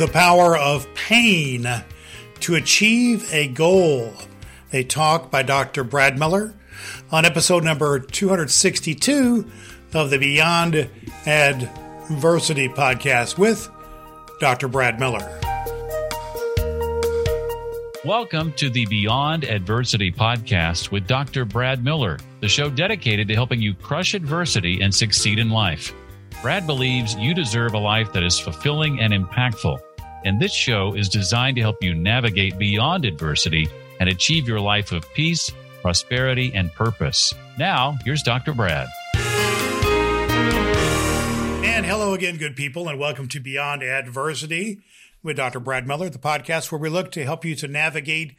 The Power of Pain to Achieve a Goal. A talk by Dr. Brad Miller on episode number 262 of the Beyond Adversity podcast with Dr. Brad Miller. Welcome to the Beyond Adversity podcast with Dr. Brad Miller, the show dedicated to helping you crush adversity and succeed in life. Brad believes you deserve a life that is fulfilling and impactful. And this show is designed to help you navigate beyond adversity and achieve your life of peace, prosperity, and purpose. Now, here's Dr. Brad. And hello again, good people, and welcome to Beyond Adversity with Dr. Brad Miller, the podcast where we look to help you to navigate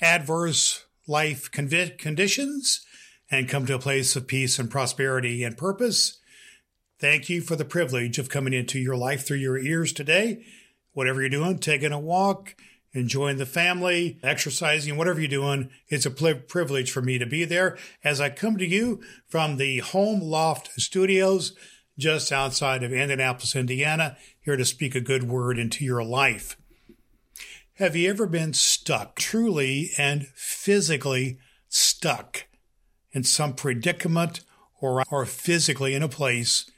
adverse life conditions and come to a place of peace and prosperity and purpose. Thank you for the privilege of coming into your life through your ears today. Whatever you're doing, taking a walk, enjoying the family, exercising, whatever you're doing, it's a privilege for me to be there as I come to you from the Home Loft Studios just outside of Indianapolis, Indiana, here to speak a good word into your life. Have you ever been stuck, truly and physically stuck in some predicament or, or physically in a place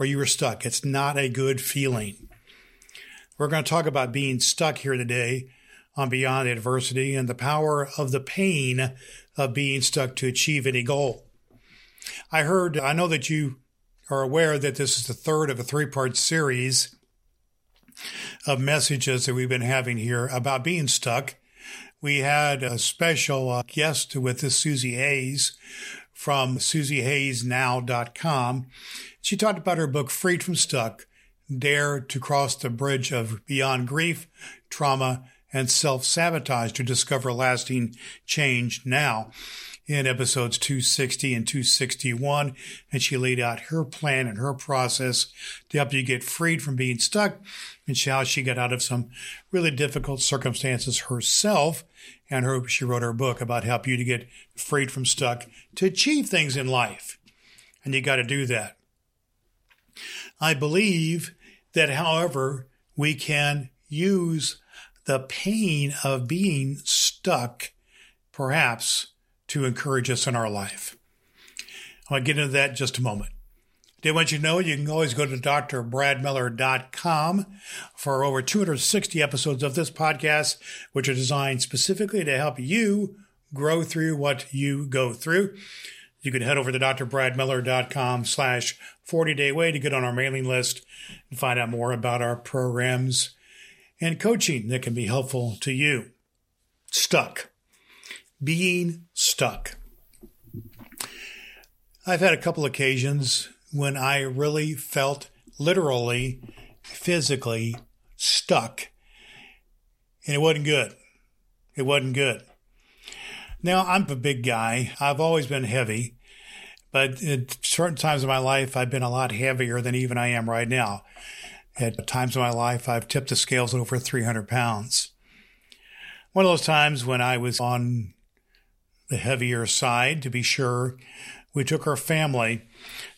where you were stuck. It's not a good feeling. We're going to talk about being stuck here today on Beyond Adversity and the power of the pain of being stuck to achieve any goal. I heard, I know that you are aware that this is the third of a three part series of messages that we've been having here about being stuck. We had a special uh, guest with this Susie Hayes from SusieHayesNow.com. She talked about her book, Freed from Stuck Dare to Cross the Bridge of Beyond Grief, Trauma, and Self Sabotage to Discover Lasting Change Now in episodes 260 and 261. And she laid out her plan and her process to help you get freed from being stuck and how she got out of some really difficult circumstances herself. And her, she wrote her book about help you to get freed from stuck to achieve things in life. And you got to do that. I believe that, however, we can use the pain of being stuck, perhaps, to encourage us in our life. I'll get into that in just a moment. Did want you to know you can always go to drbradmiller.com for over 260 episodes of this podcast, which are designed specifically to help you grow through what you go through. You can head over to drbradmiller.com slash 40 day way to get on our mailing list and find out more about our programs and coaching that can be helpful to you. Stuck. Being stuck. I've had a couple occasions when I really felt literally, physically stuck, and it wasn't good. It wasn't good. Now, I'm a big guy. I've always been heavy, but at certain times of my life, I've been a lot heavier than even I am right now. At times of my life, I've tipped the scales over 300 pounds. One of those times when I was on the heavier side, to be sure, we took our family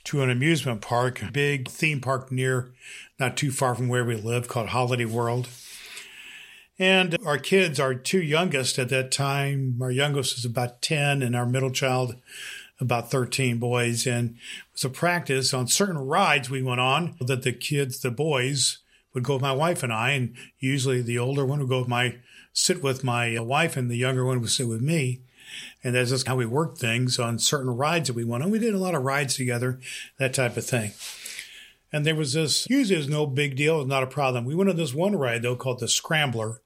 to an amusement park, a big theme park near, not too far from where we live, called Holiday World. And our kids, our two youngest at that time, our youngest was about 10 and our middle child about 13 boys. And it was a practice on certain rides we went on that the kids, the boys, would go with my wife and I. And usually the older one would go with my, sit with my wife and the younger one would sit with me. And that's just how we worked things on certain rides that we went on. We did a lot of rides together, that type of thing. And there was this, usually it was no big deal. It was not a problem. We went on this one ride though called the Scrambler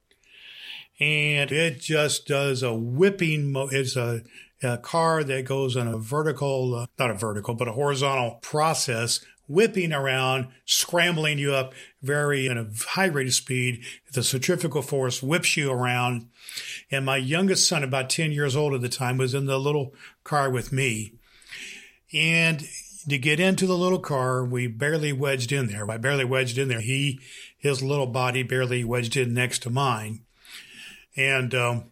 and it just does a whipping. Mo- it's a, a, car that goes on a vertical, uh, not a vertical, but a horizontal process, whipping around, scrambling you up very in a high rate of speed. The centrifugal force whips you around. And my youngest son, about 10 years old at the time, was in the little car with me. And to get into the little car, we barely wedged in there. I barely wedged in there. He, his little body barely wedged in next to mine and um,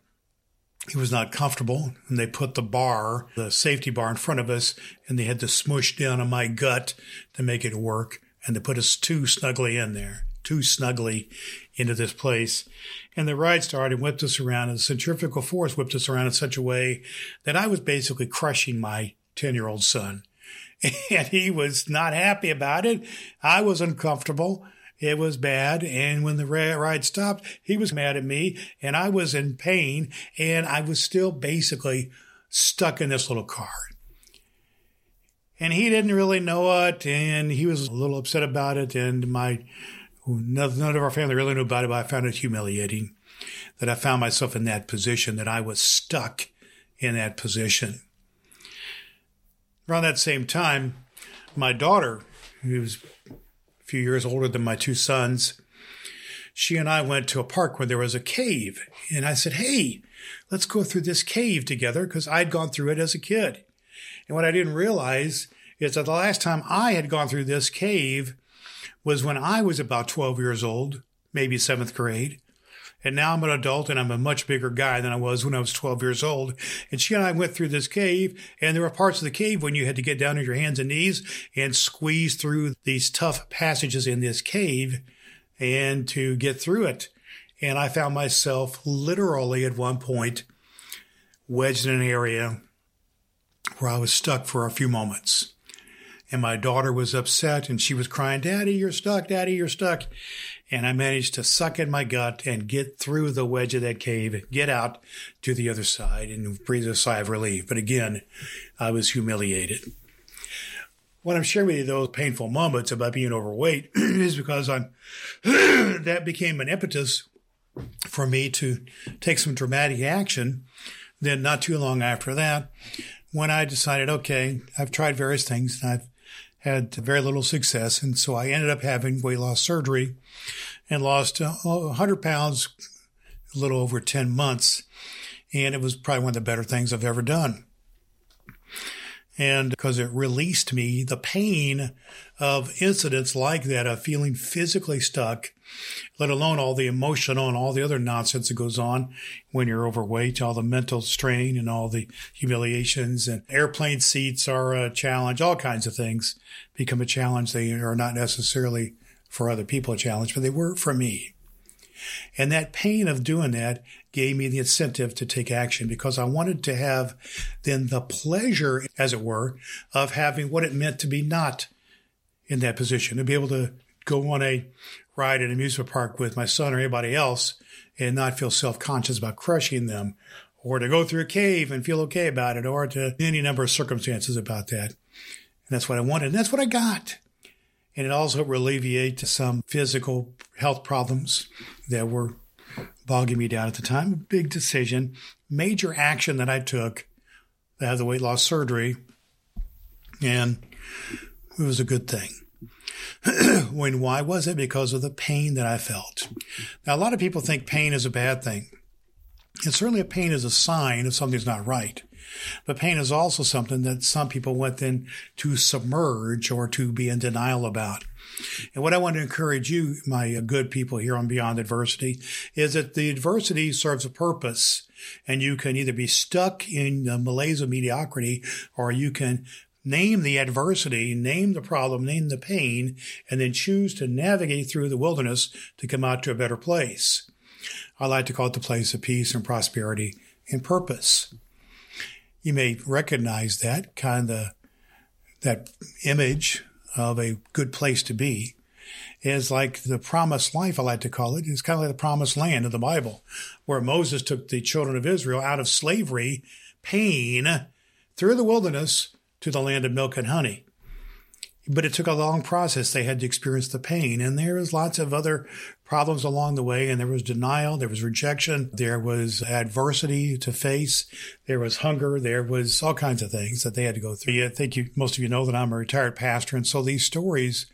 he was not comfortable. And they put the bar, the safety bar, in front of us, and they had to smush down on my gut to make it work. And they put us too snugly in there. too snugly into this place. And the ride started, and whipped us around, and the centrifugal force whipped us around in such a way that I was basically crushing my 10 year old son. And he was not happy about it. I was uncomfortable. It was bad. And when the ride stopped, he was mad at me and I was in pain and I was still basically stuck in this little car. And he didn't really know it and he was a little upset about it. And my, none of our family really knew about it, but I found it humiliating that I found myself in that position, that I was stuck in that position. Around that same time, my daughter, who was a few years older than my two sons, she and I went to a park where there was a cave. And I said, Hey, let's go through this cave together because I'd gone through it as a kid. And what I didn't realize is that the last time I had gone through this cave was when I was about 12 years old, maybe seventh grade. And now I'm an adult and I'm a much bigger guy than I was when I was 12 years old. And she and I went through this cave and there were parts of the cave when you had to get down on your hands and knees and squeeze through these tough passages in this cave and to get through it. And I found myself literally at one point wedged in an area where I was stuck for a few moments. And my daughter was upset and she was crying, Daddy, you're stuck. Daddy, you're stuck. And I managed to suck in my gut and get through the wedge of that cave, get out to the other side and breathe a sigh of relief. But again, I was humiliated. What I'm sharing with you those painful moments about being overweight is because I'm, that became an impetus for me to take some dramatic action. Then not too long after that, when I decided, okay, I've tried various things and I've had very little success. And so I ended up having weight loss surgery and lost uh, 100 pounds a little over 10 months. And it was probably one of the better things I've ever done. And because it released me the pain of incidents like that, of feeling physically stuck, let alone all the emotional and all the other nonsense that goes on when you're overweight, all the mental strain and all the humiliations and airplane seats are a challenge, all kinds of things become a challenge. They are not necessarily for other people a challenge, but they were for me. And that pain of doing that gave me the incentive to take action because I wanted to have then the pleasure, as it were, of having what it meant to be not in that position, to be able to go on a ride an amusement park with my son or anybody else and not feel self-conscious about crushing them or to go through a cave and feel okay about it or to any number of circumstances about that. And that's what I wanted. And that's what I got. And it also alleviated some physical health problems that were bogging me down at the time. Big decision, major action that I took to have the weight loss surgery. And it was a good thing. when why was it? Because of the pain that I felt. Now, a lot of people think pain is a bad thing. And certainly a pain is a sign of something's not right. But pain is also something that some people want then to submerge or to be in denial about. And what I want to encourage you, my good people here on Beyond Adversity, is that the adversity serves a purpose. And you can either be stuck in the malaise of mediocrity or you can name the adversity, name the problem, name the pain, and then choose to navigate through the wilderness to come out to a better place. I like to call it the place of peace and prosperity and purpose. You may recognize that kind of that image of a good place to be is like the promised life, I like to call it. It's kind of like the promised land of the Bible, where Moses took the children of Israel out of slavery, pain, through the wilderness to the land of milk and honey. But it took a long process. They had to experience the pain. And there was lots of other problems along the way. And there was denial. There was rejection. There was adversity to face. There was hunger. There was all kinds of things that they had to go through. I think you, most of you know that I'm a retired pastor. And so these stories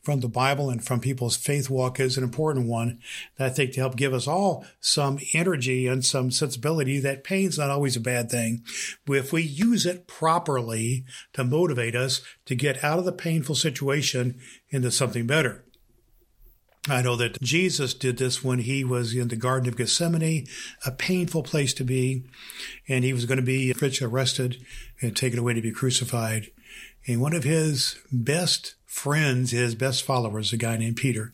from the Bible and from people's faith walk is an important one that I think to help give us all some energy and some sensibility that pain's not always a bad thing. If we use it properly to motivate us to get out of the painful situation into something better. I know that Jesus did this when he was in the Garden of Gethsemane, a painful place to be, and he was going to be arrested and taken away to be crucified. And one of his best friends, his best followers, a guy named Peter,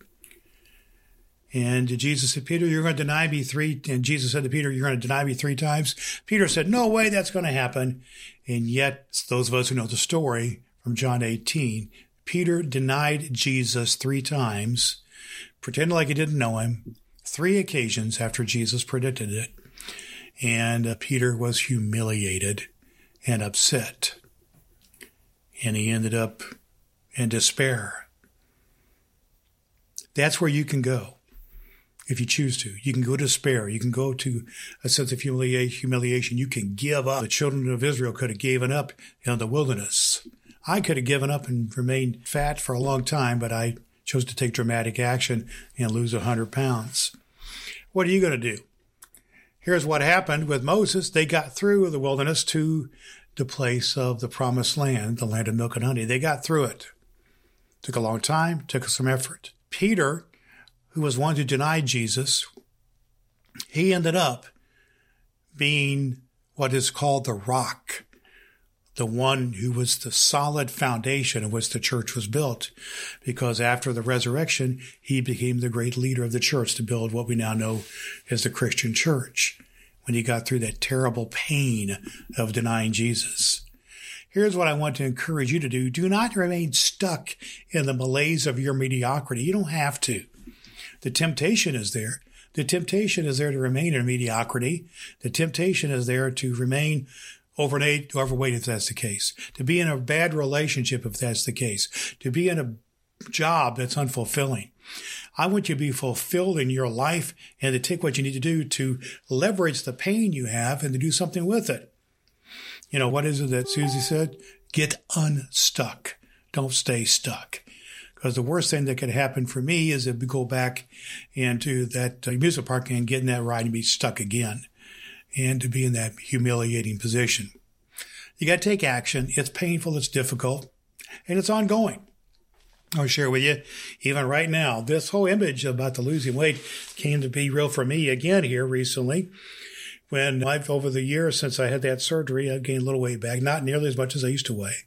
And Jesus said, Peter, you're going to deny me three. And Jesus said to Peter, you're going to deny me three times. Peter said, no way that's going to happen. And yet, those of us who know the story from John 18, Peter denied Jesus three times, pretended like he didn't know him, three occasions after Jesus predicted it. And uh, Peter was humiliated and upset. And he ended up in despair. That's where you can go if you choose to. You can go to despair. You can go to a sense of humiliation. You can give up. The children of Israel could have given up in the wilderness. I could have given up and remained fat for a long time, but I chose to take dramatic action and lose 100 pounds. What are you going to do? Here's what happened with Moses. They got through the wilderness to the place of the promised land, the land of milk and honey. They got through it. Took a long time, took some effort. Peter, who was one who denied Jesus, he ended up being what is called the rock, the one who was the solid foundation of which the church was built, because after the resurrection, he became the great leader of the church to build what we now know as the Christian church when he got through that terrible pain of denying Jesus. Here's what I want to encourage you to do. Do not remain stuck in the malaise of your mediocrity. You don't have to. The temptation is there. The temptation is there to remain in mediocrity. The temptation is there to remain overweight, overweight if that's the case. To be in a bad relationship if that's the case. To be in a job that's unfulfilling. I want you to be fulfilled in your life and to take what you need to do to leverage the pain you have and to do something with it. You know, what is it that Susie said? Get unstuck. Don't stay stuck. Because the worst thing that could happen for me is if we go back into that amusement park and get in that ride and be stuck again and to be in that humiliating position. You got to take action. It's painful. It's difficult and it's ongoing. I'll share with you, even right now, this whole image about the losing weight came to be real for me again here recently. When I've, over the years since I had that surgery, I've gained a little weight back, not nearly as much as I used to weigh,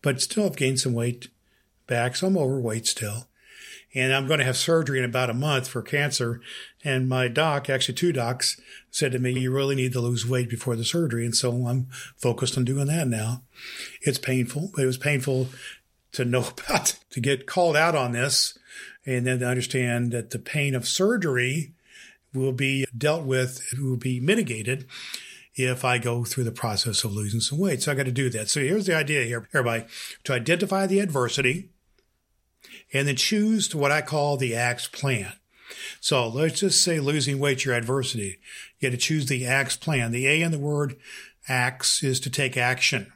but still I've gained some weight back. So I'm overweight still. And I'm going to have surgery in about a month for cancer. And my doc, actually two docs, said to me, you really need to lose weight before the surgery. And so I'm focused on doing that now. It's painful, but it was painful to know about, to get called out on this, and then to understand that the pain of surgery will be dealt with, will be mitigated if I go through the process of losing some weight. So I got to do that. So here's the idea here, everybody, to identify the adversity and then choose what I call the ACTS plan. So let's just say losing weight, your adversity. You got to choose the ACTS plan. The A in the word ACTS is to take action.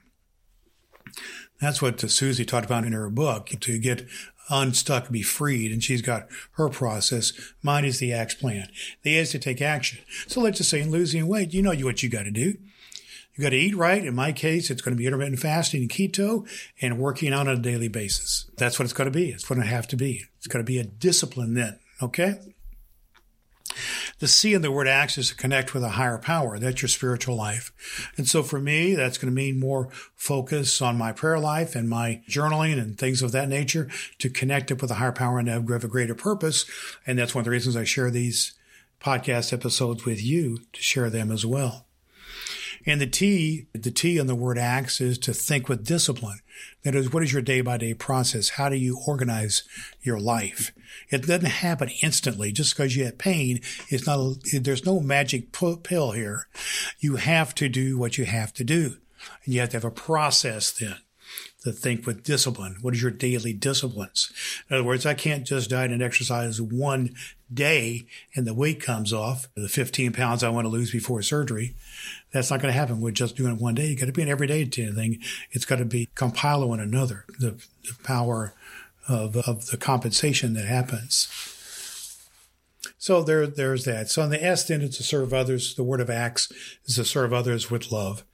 That's what Susie talked about in her book to get unstuck, be freed, and she's got her process. Mine is the ACTS plan. The A is to take action. So let's just say in losing weight, you know what you got to do. You got to eat right. In my case, it's going to be intermittent fasting and keto and working out on a daily basis. That's what it's going to be. It's going to have to be. It's going to be a discipline then. Okay. The C in the word acts is to connect with a higher power. That's your spiritual life. And so for me, that's going to mean more focus on my prayer life and my journaling and things of that nature to connect it with a higher power and to have a greater purpose. And that's one of the reasons I share these podcast episodes with you to share them as well. And the T, the T in the word acts is to think with discipline. That is, what is your day by day process? How do you organize your life? It doesn't happen instantly just because you have pain. It's not, there's no magic pill here. You have to do what you have to do. And you have to have a process then to think with discipline. What is your daily disciplines? In other words, I can't just diet and exercise one day and the weight comes off, the 15 pounds I want to lose before surgery. That's not going to happen with just doing it one day. You got to be an everyday thing. It's got to be compile one another. The, the power of, of the compensation that happens. So there, there's that. So on the S, then it's to serve others. The word of Acts is to serve others with love.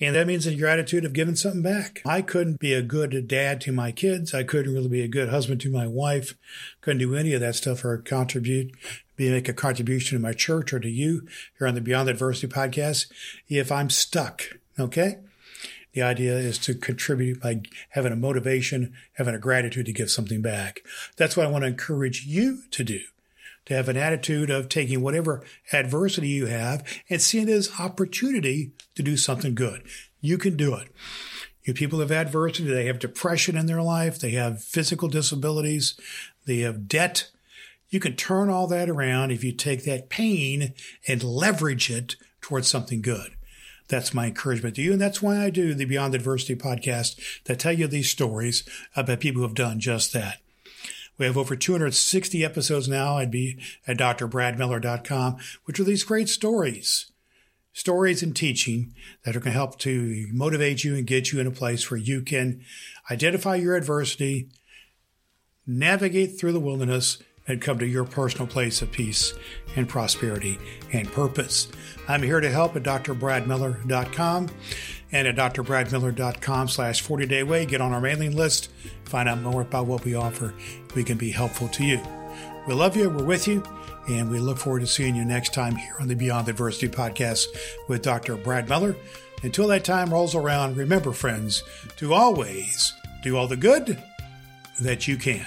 And that means in gratitude of giving something back. I couldn't be a good dad to my kids. I couldn't really be a good husband to my wife. Couldn't do any of that stuff or contribute be make a contribution to my church or to you here on the Beyond Adversity podcast if I'm stuck. Okay. The idea is to contribute by having a motivation, having a gratitude to give something back. That's what I want to encourage you to do. To have an attitude of taking whatever adversity you have and seeing it as opportunity to do something good. You can do it. You people have adversity, they have depression in their life, they have physical disabilities, they have debt. You can turn all that around if you take that pain and leverage it towards something good. That's my encouragement to you. And that's why I do the Beyond Adversity podcast that tell you these stories about people who have done just that. We have over 260 episodes now. I'd be at drbradmiller.com, which are these great stories, stories and teaching that are going to help to motivate you and get you in a place where you can identify your adversity, navigate through the wilderness, and come to your personal place of peace and prosperity and purpose. I'm here to help at drbradmiller.com and at drbradmiller.com slash 40 day way. Get on our mailing list, find out more about what we offer. We can be helpful to you. We love you. We're with you. And we look forward to seeing you next time here on the Beyond Adversity podcast with Dr. Brad Miller. Until that time rolls around, remember, friends, to always do all the good that you can.